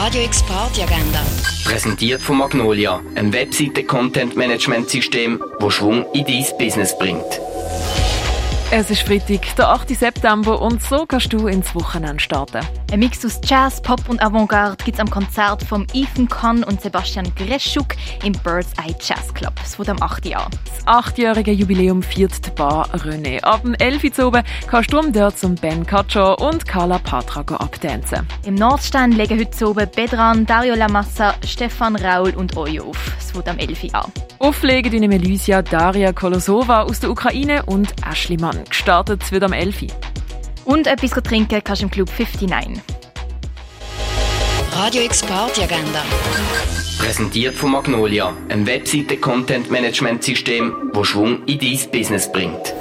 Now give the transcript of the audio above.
Radio X Party Agenda. Präsentiert von Magnolia, einem Webseite-Content-Management-System, das Schwung in dein Business bringt. Es ist Freitag, der 8. September und so kannst du ins Wochenende starten. Ein Mix aus Jazz, Pop und Avantgarde gibt es am Konzert von Ethan Kahn und Sebastian Greschuk im Bird's Eye Jazz Club. Es wird am 8. Jahr. Das achtjährige Jubiläum feiert die Bar René. Ab dem 11. Uhr oben kannst du dort zum Ben Cacho und Carla Patra abtanzen. Im Nordstand legen heute oben Bedran, Dario Lamassa, Stefan Raul und Oyo auf. Es wird am 11. Jahr. Auflegen die Melusia Daria Kolosova aus der Ukraine und Ashley Mann. Gestartet wird am 11. Und etwas trinken kannst du im Club 59. Radio X Party Agenda. Präsentiert von Magnolia, einem Webseite-Content-Management-System, das Schwung in dein Business bringt.